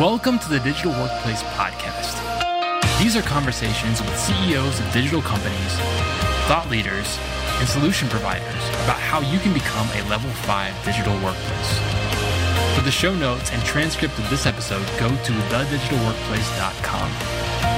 Welcome to the Digital Workplace Podcast. These are conversations with CEOs of digital companies, thought leaders, and solution providers about how you can become a level 5 digital workplace. For the show notes and transcript of this episode, go to thedigitalworkplace.com.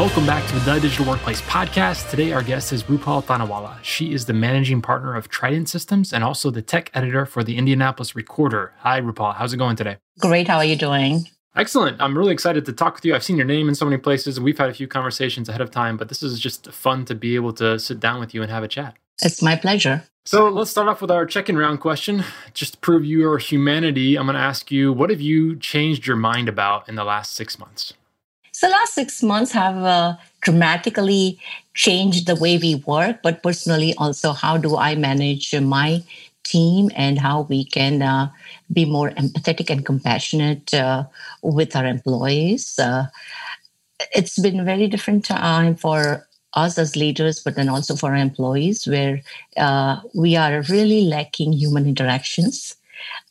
Welcome back to the Digital Workplace Podcast. Today, our guest is Rupal Thanawala. She is the managing partner of Trident Systems and also the tech editor for the Indianapolis Recorder. Hi, Rupal. How's it going today? Great. How are you doing? Excellent. I'm really excited to talk with you. I've seen your name in so many places and we've had a few conversations ahead of time, but this is just fun to be able to sit down with you and have a chat. It's my pleasure. So let's start off with our check in round question. Just to prove your humanity, I'm going to ask you what have you changed your mind about in the last six months? So, the last six months have uh, dramatically changed the way we work, but personally, also, how do I manage my team and how we can uh, be more empathetic and compassionate uh, with our employees. Uh, it's been a very different time for us as leaders, but then also for our employees, where uh, we are really lacking human interactions.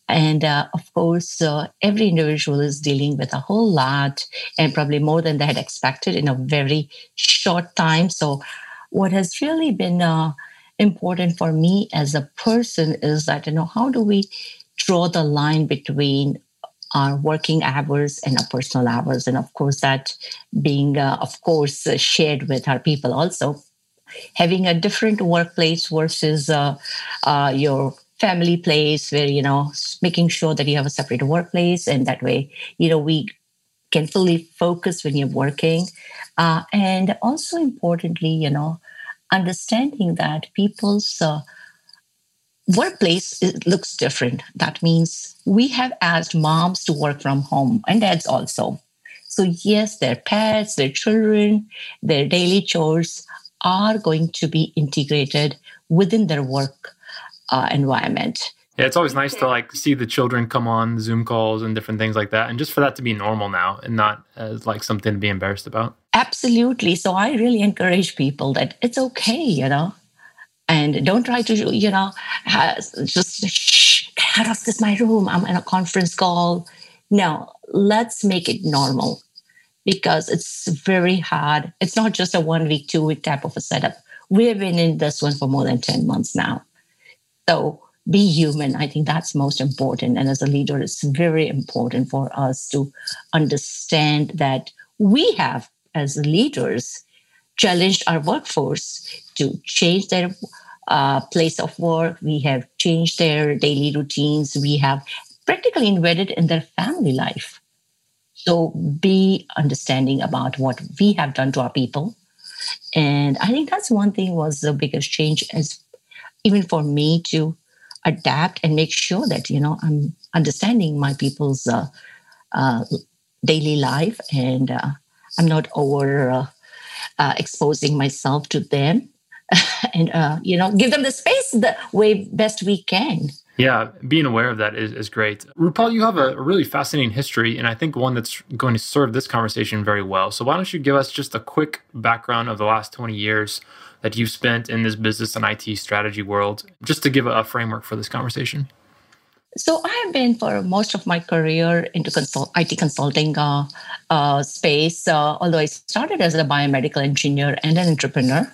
And uh, of course, uh, every individual is dealing with a whole lot and probably more than they had expected in a very short time. So, what has really been uh, important for me as a person is that, you know, how do we draw the line between our working hours and our personal hours? And of course, that being, uh, of course, shared with our people also. Having a different workplace versus uh, uh, your family place where you know making sure that you have a separate workplace and that way you know we can fully focus when you're working uh, and also importantly you know understanding that people's uh, workplace looks different. That means we have asked moms to work from home and dads also. So, yes, their pets, their children, their daily chores are going to be integrated within their work uh, environment. Yeah, it's always nice to like see the children come on Zoom calls and different things like that, and just for that to be normal now and not as like something to be embarrassed about. Absolutely. So I really encourage people that it's okay, you know, and don't try to, you know, just shh, get out of this my room. I'm in a conference call. No, let's make it normal because it's very hard. It's not just a one week, two week type of a setup. We've been in this one for more than 10 months now. So be human. I think that's most important. And as a leader, it's very important for us to understand that we have, as leaders, challenged our workforce to change their uh, place of work. We have changed their daily routines. We have practically embedded in their family life. So be understanding about what we have done to our people. And I think that's one thing was the biggest change as even for me to adapt and make sure that you know i'm understanding my people's uh, uh, daily life and uh, i'm not over uh, uh, exposing myself to them and uh, you know give them the space the way best we can yeah, being aware of that is, is great. Rupal, you have a, really fascinating history, and I think one that's going to serve this conversation very well. So, why don't you give us just a quick background of the last 20 years that you've spent in this business and IT strategy world, just to give a framework for this conversation? So I have been for most of my career into consult, IT consulting uh, uh, space. Uh, although I started as a biomedical engineer and an entrepreneur,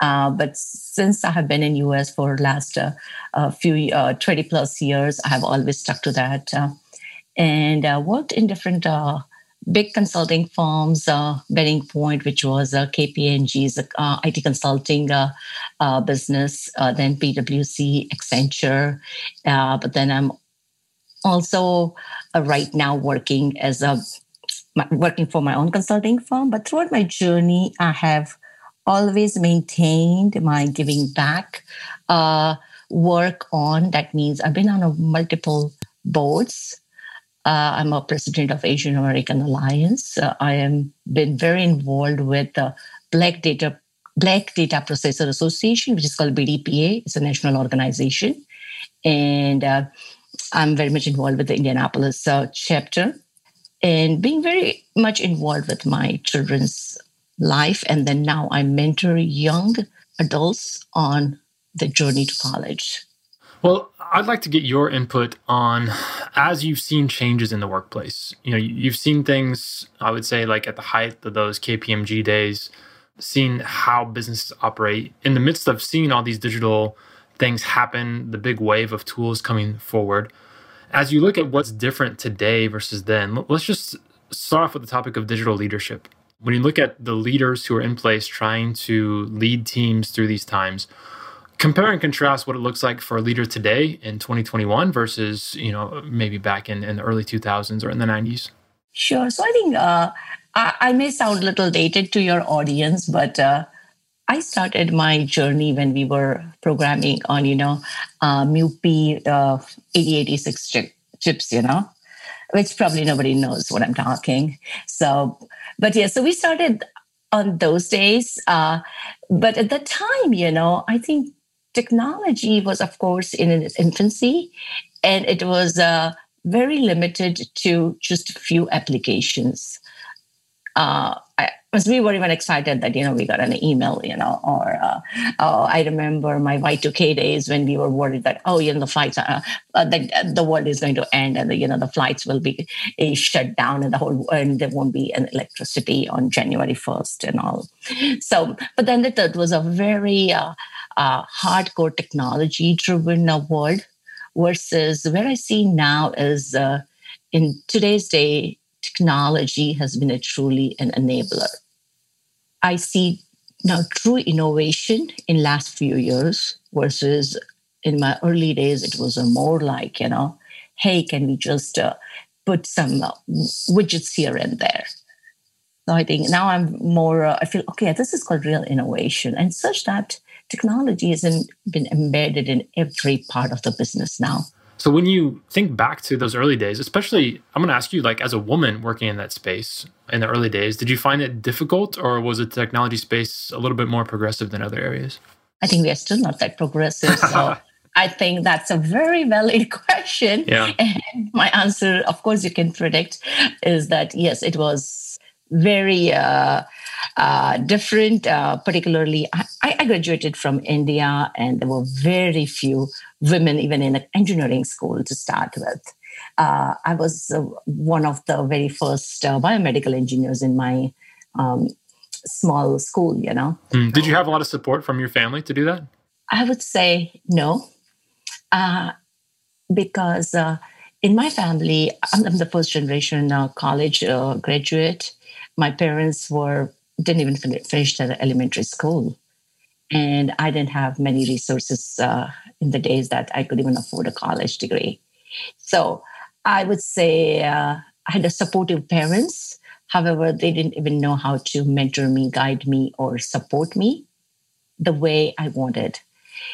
uh, but since I have been in US for last uh, few uh, 20 plus years, I have always stuck to that and worked in different big consulting firms, uh, BearingPoint, which was uh, KPMG's uh, IT consulting uh, uh, business, uh, then PwC, Accenture. but then I'm also right now working as a working for my own consulting firm. But throughout my journey, I have always maintained my giving back work on. That means I've been on a multiple boards uh, I'm a president of Asian American Alliance. Uh, I am been very involved with the Black Data Black Data Processor Association, which is called BDPA. It's a national organization, and uh, I'm very much involved with the Indianapolis uh, chapter, and being very much involved with my children's life. And then now I mentor young adults on the journey to college. Well, I'd like to get your input on as you've seen changes in the workplace, you know, you've seen things, I would say, like at the height of those KPMG days, seen how businesses operate in the midst of seeing all these digital things happen, the big wave of tools coming forward. As you look at what's different today versus then, let's just start off with the topic of digital leadership. When you look at the leaders who are in place trying to lead teams through these times, compare and contrast what it looks like for a leader today in 2021 versus you know maybe back in, in the early 2000s or in the 90s sure. So i think uh, I, I, may sound a little dated to your audience but uh, i started my journey when we were programming on you know uh, MUPI uh, 8086 chip, chips you know which probably nobody knows what i'm talking. So but yeah so we started on those days uh, but at that time you know i think technology was, of course, in its infancy, and it was uh, very limited to just a few applications. Uh, As we were even excited that you know we got an email, you know, or uh, oh, I remember my Y2K days when we were worried that oh, you know, the flights, are, uh, the, the world is going to end, and the, you know the flights will be uh, shut down, and the whole and there won't be an electricity on January first, and all. So, but then that was a very uh, uh, hardcore technology driven world versus where I see now is uh, in today's day, technology has been a truly an enabler. I see now true innovation in last few years versus in my early days, it was more like, you know, hey, can we just uh, put some uh, widgets here and there? So I think now I'm more, uh, I feel, okay, this is called real innovation and such that technology has been embedded in every part of the business now. So when you think back to those early days, especially I'm going to ask you like as a woman working in that space in the early days, did you find it difficult or was the technology space a little bit more progressive than other areas? I think we are still not that progressive. So I think that's a very valid question. Yeah. And my answer, of course, you can predict, is that yes, it was very uh, uh, different. Uh, particularly, I, I, graduated from India, and there were very few women even in an engineering school to start with. Uh, I was uh, one of the very first uh, biomedical engineers in my um, small school. You know. Mm. Did you have a lot of support from your family to do that? I would say no, because in my family, I'm, I'm the first generation college graduate. My parents were didn't even finish the elementary school. And I didn't have many resources uh, in the days that I could even afford a college degree. So I would say uh, I had a supportive parents. However, they didn't even know how to mentor me, guide me, or support me the way I wanted.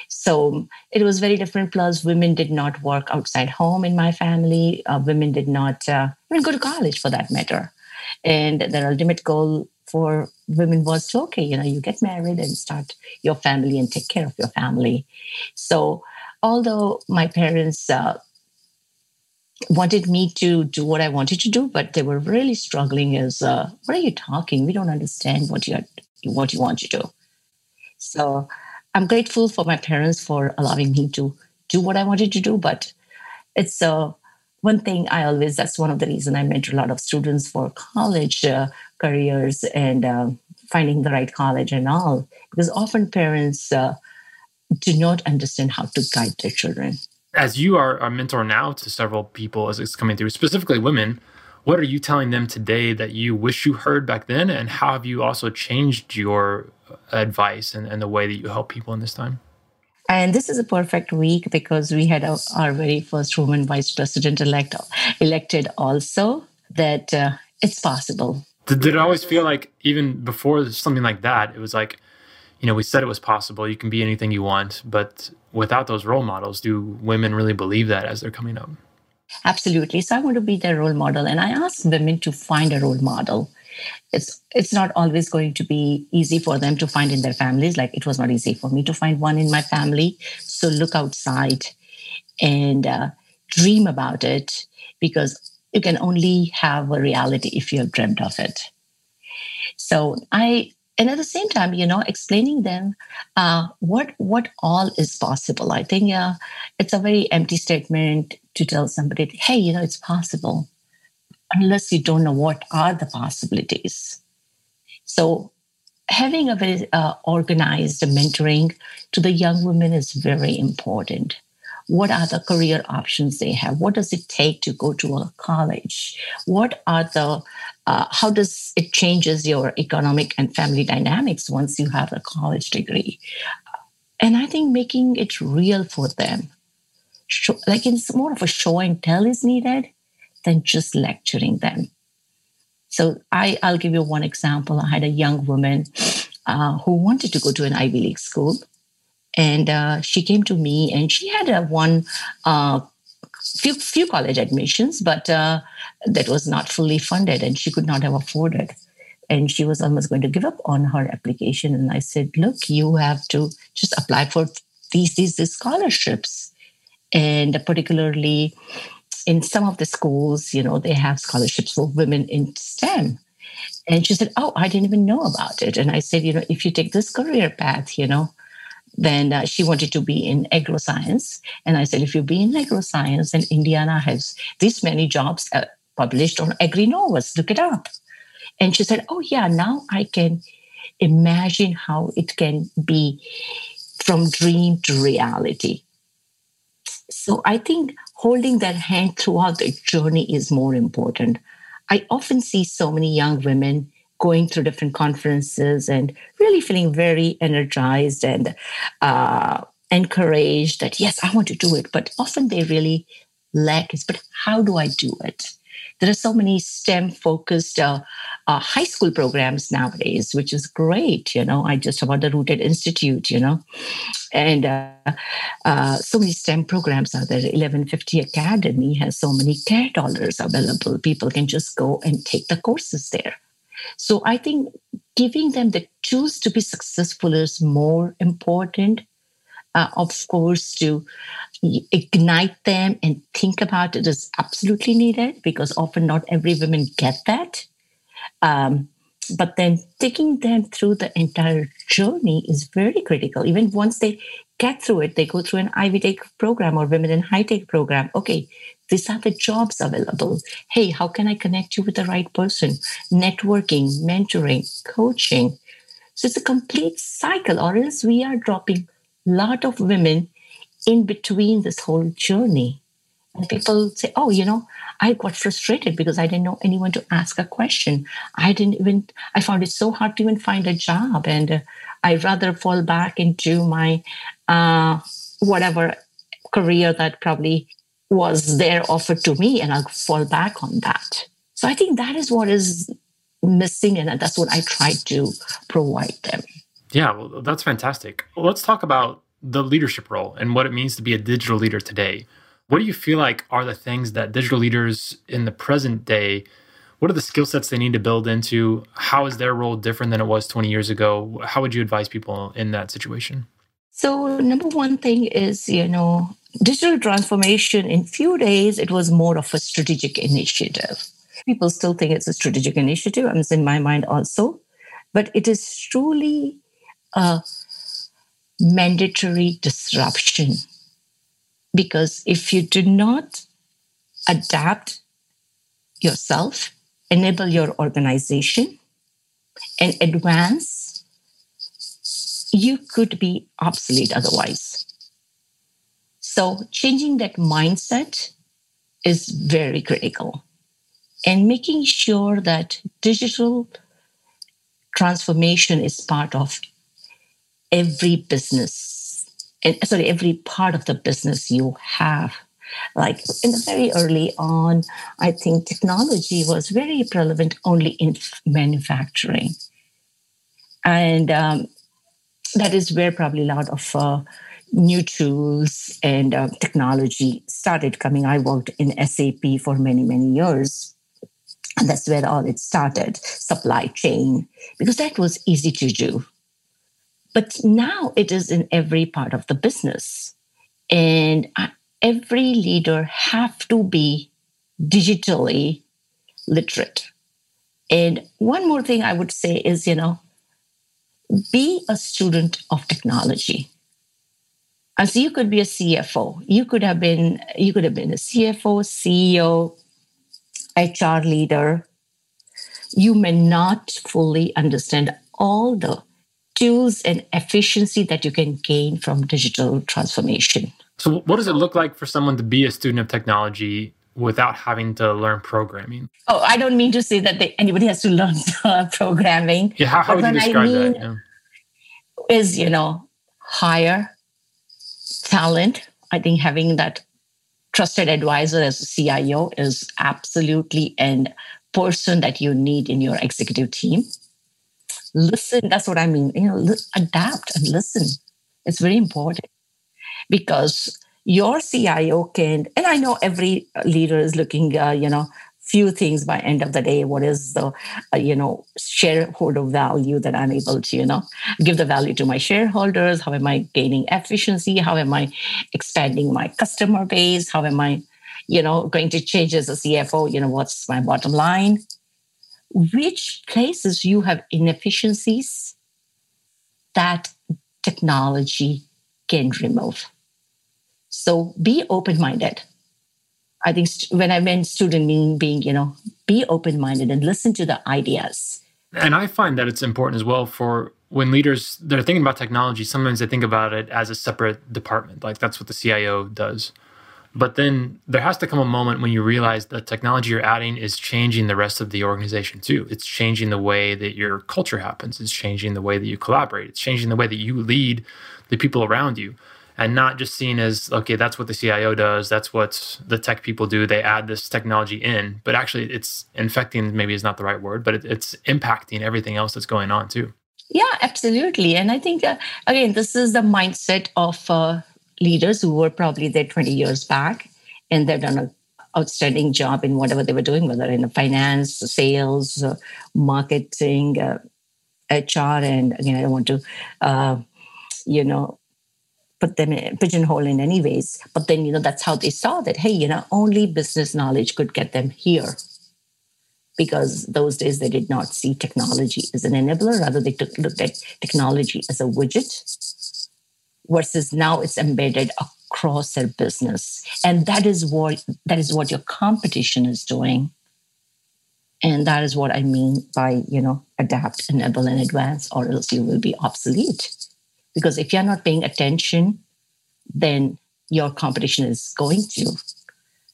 So it was very different. Plus, women did not work outside home in my family. Uh, women did not uh, even go to college for that matter. And their ultimate goal for women was okay you know you get married and start your family and take care of your family. So although my parents uh, wanted me to do what i wanted to do but they were really struggling as uh, what are you talking? We don't understand what you what you want to do. So i'm grateful for my parents for allowing me to do what i wanted to do but it's uh, one thing i always that's one of the reasons i mentor a lot of students for college uh, careers and uh, finding the right college and all, because often parents uh, do not understand how to guide their children. As you are a mentor now to several people as it's coming through, specifically women, what are you telling them today that you wish you heard back then? And how have you also changed your advice and, and the way that you help people in this time? And this is a perfect week because we had our, our very first woman vice president elect elected also that uh, it's possible did, did it always feel like even before something like that, it was like, you know, we said it was possible. You can be anything you want, but without those role models, do women really believe that as they're coming up? Absolutely. So I want to be their role model, and I ask women to find a role model. It's it's not always going to be easy for them to find in their families. Like it was not easy for me to find one in my family. So look outside and uh, dream about it because you can only have a reality if you have dreamt of it. So I, and at the same time, you know, explaining them uh, what what all is possible. I think uh, it's a very empty statement to tell somebody, hey, you know, it's possible, unless you don't know what are the possibilities. So having a very uh, organized mentoring to the young women is very important. What are the career options they have? What does it take to go to a college? What are the uh, how does it changes your economic and family dynamics once you have a college degree? And i think making it real for them. Show, like it's more of a show and tell is needed than just lecturing them. So I, i'll give you one example. I had a young woman uh, who wanted to go to an ivy league school and uh, she came to me and she had a one uh, few few college admissions but uh, that was not fully funded and she could not have afforded. And she was almost going to give up on her application and i said look you have to just apply for these these, these scholarships. And particularly in some of the schools you know they have scholarships for women in stem and she said oh i didn't even know about it and i said you know if you take this career path you know then uh, she wanted to be in agroscience. And I said, if you be in agroscience, then Indiana has this many jobs uh, published on AgriNovus. Look it up. And she said, oh, yeah, now I can imagine how it can be from dream to reality. So I think holding that hand throughout the journey is more important. I often see so many young women going through different conferences and really feeling very energized and uh, encouraged that, yes, I want to do it. But often they really lack is, but how do I do it? There are so many STEM focused uh, uh, high school programs nowadays, which is great. You know, I just about the Rooted Institute, you know, and uh, uh so many STEM programs are there. 1150 Academy has so many care dollars available. People can just go and take the courses there. So I think giving them the tools to be successful is more important. Uh, of course, to ignite them and think about it is absolutely needed because often not every woman get that. Um, but then taking them through the entire journey is very critical. Even once they get through it, they go through an Ivy Tech program or Women in High Tech program. Okay, these are the jobs available. Hey, how can I connect you with the right person? Networking, mentoring, coaching. So it's a complete cycle, or else we are dropping a lot of women in between this whole journey. And people say, oh, you know, I got frustrated because I didn't know anyone to ask a question. I didn't even, I found it so hard to even find a job. And uh, I rather fall back into my uh, whatever career that probably was there offered to me and I'll fall back on that. So I think that is what is missing and that's what I try to provide them. Yeah, well, that's fantastic. Let's talk about the leadership role and what it means to be a digital leader today. What do you feel like are the things that digital leaders in the present day what are the skill sets they need to build into? How is their role different than it was 20 years ago? How would you advise people in that situation? So, number one thing is, you know, digital transformation in few days it was more of a strategic initiative people still think it's a strategic initiative and it's in my mind also but it is truly a mandatory disruption because if you do not adapt yourself enable your organization and advance you could be obsolete otherwise so, changing that mindset is very critical. And making sure that digital transformation is part of every business, and sorry, every part of the business you have. Like in the very early on, I think technology was very prevalent only in manufacturing. And um, that is where probably a lot of uh, new tools and uh, technology started coming. I worked in SAP for many, many years. And that's where all it started supply chain, because that was easy to do. But now it is in every part of the business. And every leader have to be digitally literate. And one more thing I would say is, you know, be a student of technology And so you could be a CFO. You could have been you could have been a CFO, CEO, HR leader. You may not fully understand all the tools and efficiency that you can gain from digital transformation. So, what does it look like for someone to be a student of technology without having to learn programming? Oh, I don't mean to say that they, anybody has to learn programming. Yeah, how, how would you describe I mean that? Yeah. Is you know hire talent. I think having that trusted advisor as a CIO is absolutely a person that you need in your executive team. Listen, that's what I mean. You know, adapt and listen. It's very important because your CIO can, and I know every leader is looking, uh, you know, few things by end of the day. What is the uh, you know shareholder value that i'm able to you know give the value to my shareholders? How am i gaining efficiency? How am i expanding my customer base? How am i you know going to change as a cfo you know what's my bottom line which places you have inefficiencies that technology can remove so be open minded I think st- when I meant student meaning being, you know, be open minded and listen to the ideas. And I find that it's important as well for when leaders they're thinking about technology, sometimes they think about it as a separate department. Like that's what the CIO does. But then there has to come a moment when you realize the technology you're adding is changing the rest of the organization too. It's changing the way that your culture happens. It's changing the way that you collaborate. It's changing the way that you lead the people around you and not just seen as okay that's what the cio does that's what the tech people do they add this technology in but actually it's infecting maybe is not the right word but it, it's impacting everything else that's going on too yeah absolutely and i think uh, again this is the mindset of uh, leaders who were probably there 20 years back and they've done an outstanding job in whatever they were doing whether in finance sales uh, marketing hr uh, and again i don't want to uh, you know put them in pigeonhole in any ways. But then, you know, that's how they saw that, hey, you know, only business knowledge could get them here. Because those days they did not see technology as an enabler, rather they took, looked at technology as a widget. Versus now it's embedded across their business. And that is what that is what your competition is doing. And that is what I mean by, you know, adapt, enable, and advance, or else you will be obsolete. Because if you're not paying attention, then your competition is going to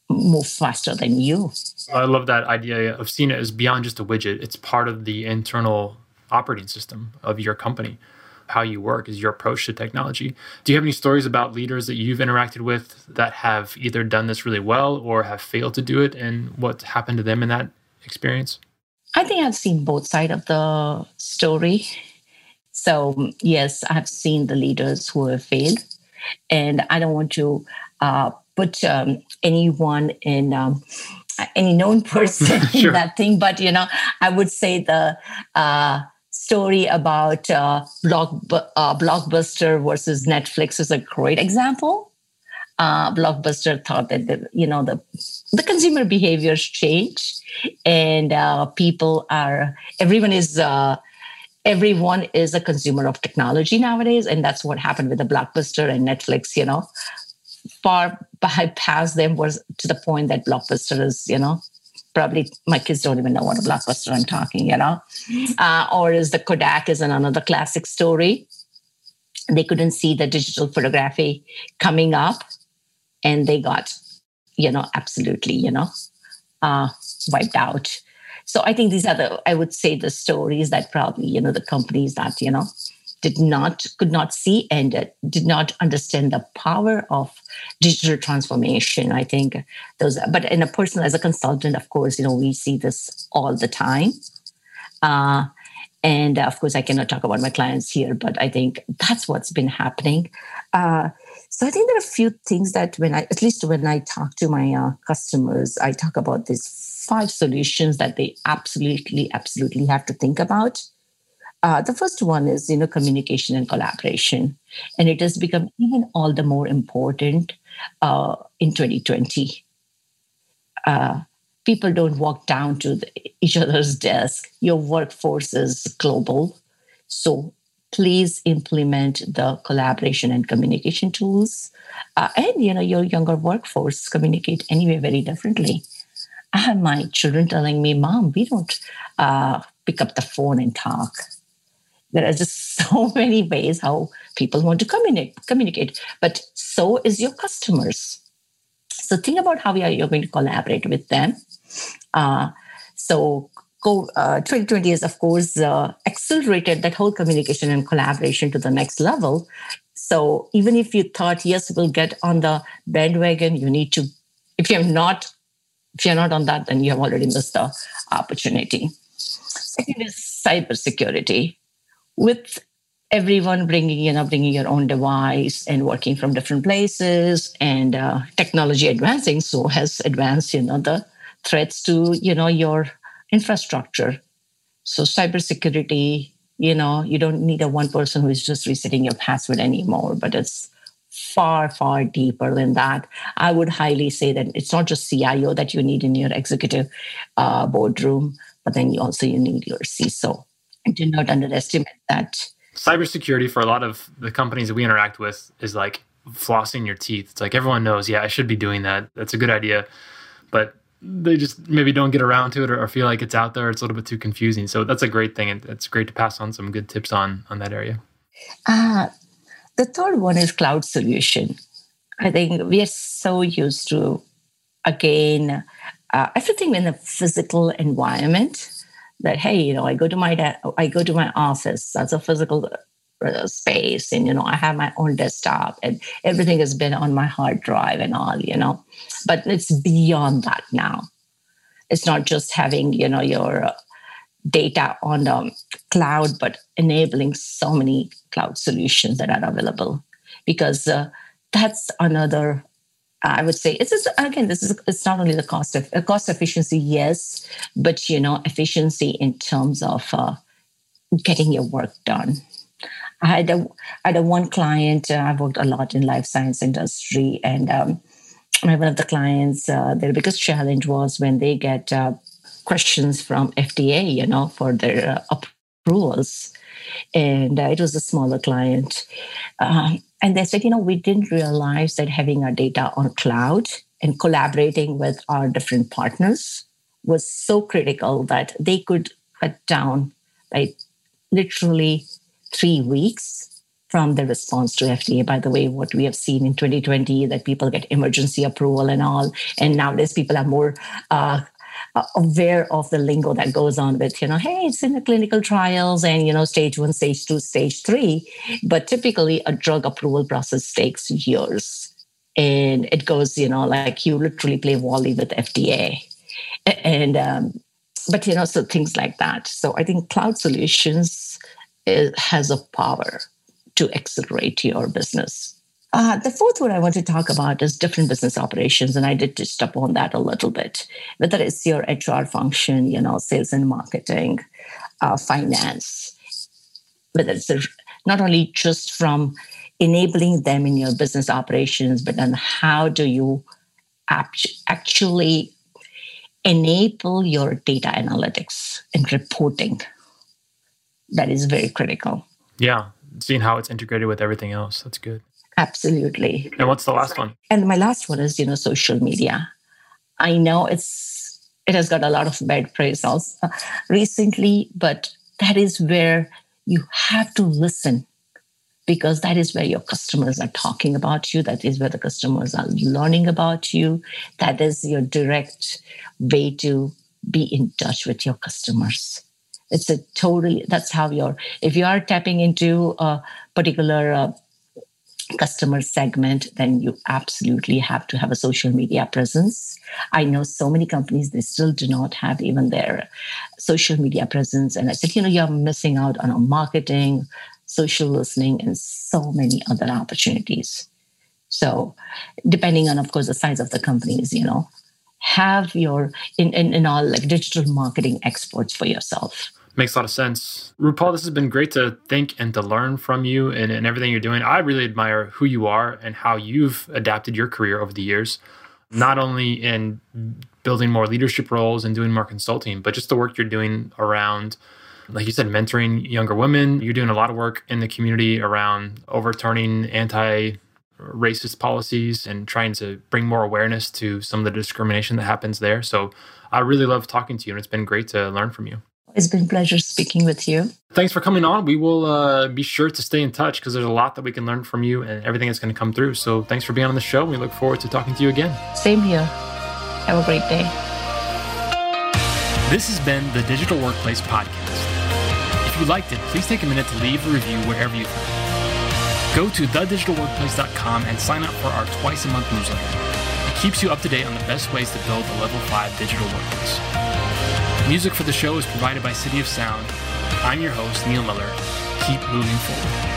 move faster than you. I love that idea of seeing it as beyond just a widget. It's part of the internal operating system of your company. How you work is your approach to technology. Do you have any stories about leaders that you've interacted with that have either done this really well or have failed to do it and what happened to them in that experience? I think I've seen both sides of the story. So, yes, I've seen the leaders who have failed. And I don't want to uh, put um, anyone in. Um, any known person sure. in that thing, but you know, I would say the uh, story about uh, block, uh, Blockbuster versus Netflix is a great example. Uh, Blockbuster thought that the, you know the the consumer behaviors change, and uh, people are everyone is uh, everyone is a consumer of technology nowadays and that's what happened with the blockbuster and netflix you know far bypass them was to the point that blockbuster is you know probably my kids don't even know what a blockbuster i'm talking you know? Uh, or is the kodak is another classic story. They couldn't see the digital photography coming up and they got you know absolutely you know uh, wiped out. So I think these are the, I would say, the stories that probably, you know, the companies that, you know, did not, could not see and uh, did not understand the power of digital transformation. I think those, but in a personal, as a consultant, of course, you know, we see this all the time. Uh, and of course, I cannot talk about my clients here, but I think that's what's been happening. Uh, so I think there are a few things that when I, at least when I talk to my uh, customers, I talk about these five solutions that they absolutely, absolutely have to think about. Uh, the first one is, you know, communication and collaboration, and it has become even all the more important uh, in 2020. Uh, people don't walk down to the, each other's desk. Your workforce is global, so please implement the collaboration and communication tools. Uh, and you know, your younger workforce communicate anyway very differently. I have my children telling me, "Mom, we don't uh, pick up the phone and talk." There are just so many ways how people want to communicate. Communicate, but so is your customers. So think about how you are going to collaborate with them. Uh, so uh, 2020 has, of course, uh, accelerated that whole communication and collaboration to the next level. So even if you thought, yes, we'll get on the bandwagon, you need to, if you're not, if you're not on that, then you have already missed the opportunity. Second is cybersecurity. With everyone bringing, you know, bringing your own device and working from different places and uh, technology advancing, so has advanced, you know, the threats to, you know, your infrastructure. So cybersecurity, you know, you don't need a one person who is just resetting your password anymore, but it's far, far deeper than that. I would highly say that it's not just CIO that you need in your executive uh, boardroom, but then you also you need your CISO. Do not underestimate that. Cybersecurity for a lot of the companies that we interact with is like flossing your teeth. It's like everyone knows, yeah, I should be doing that. That's a good idea. But they just maybe don't get around to it or, or, feel like it's out there. It's a little bit too confusing. So that's a great thing, and it's great to pass on some good tips on on that area. Uh, the third one is cloud solution. I think we are so used to again uh, everything in a physical environment that hey you know i go to my da- i go to my office that's a physical uh, space and you know i have my own desktop and everything has been on my hard drive and all you know. But it's beyond that now. It's not just having you know your uh, data on the cloud but enabling so many cloud solutions that are available. Because uh, that's another I would say it's just, again this is it's not only the cost of uh, cost efficiency yes but you know efficiency in terms of uh, getting your work done I had a, I had a one client. Uh, I've worked a lot in life science industry, and um, one of the clients, uh, their biggest challenge was when they get uh, questions from FDA, you know, for their approvals, and uh, it was a smaller client, um, and they said, you know, we didn't realize that having our data on cloud and collaborating with our different partners was so critical that they could cut down by literally three weeks from the response to FDA. By the way, what we have seen in 2020 that people get emergency approval and all, and nowadays people are more uh, aware of the lingo that goes on with you know hey it's in the clinical trials and you know stage one stage two stage three. But typically a drug approval process takes years. And it goes you know like you literally play volley with fda and um, but you know so things like that. So i think cloud solutions is, has a power to accelerate your business. Uh, the fourth one I want to talk about is different business operations, and I did touch upon that a little bit. Whether it's your HR function, you know, sales and marketing, uh, finance, whether it's not only just from enabling them in your business operations, but then how do you actually enable your data analytics and reporting that is very critical. Yeah, seeing how it's integrated with everything else. That's good. Absolutely. And what's the last one? And my last one is, you know, social media. I know it's it has got a lot of bad praise also recently, but that is where you have to listen because that is where your customers are talking about you. That is where the customers are learning about you. That is your direct way to be in touch with your customers it's a totally that's how you're if you are tapping into a particular uh, customer segment then you absolutely have to have a social media presence. I know so many companies they still do not have even their social media presence. And i said you know you're missing out on marketing social listening and so many other opportunities. So depending on of course the size of the companies you know have your in, in, in all like digital marketing experts for yourself Makes a lot of sense. Rupal, this has been great to think and to learn from you and, and everything you're doing. I really admire who you are and how you've adapted your career over the years, not only in building more leadership roles and doing more consulting, but just the work you're doing around like you said, mentoring younger women. You're doing a lot of work in the community around overturning anti racist policies and trying to bring more awareness to some of the discrimination that happens there. So I really love talking to you, and it's been great to learn from you. It's been a pleasure speaking with you. Thanks for coming on. We will uh, be sure to stay in touch because there's a lot that we can learn from you and everything that's going to come through. So thanks for being on the show. We look forward to talking to you again. Same here. Have a great day. This has been the Digital Workplace Podcast. If you liked it, please take a minute to leave a review wherever you found it. Go to thedigitalworkplace.com and sign up for our twice a month newsletter. It keeps you up to date on the best ways to build a level 5 digital workplace. Music for the show is provided by City of Sound. I'm your host, Neil Miller. Keep moving forward.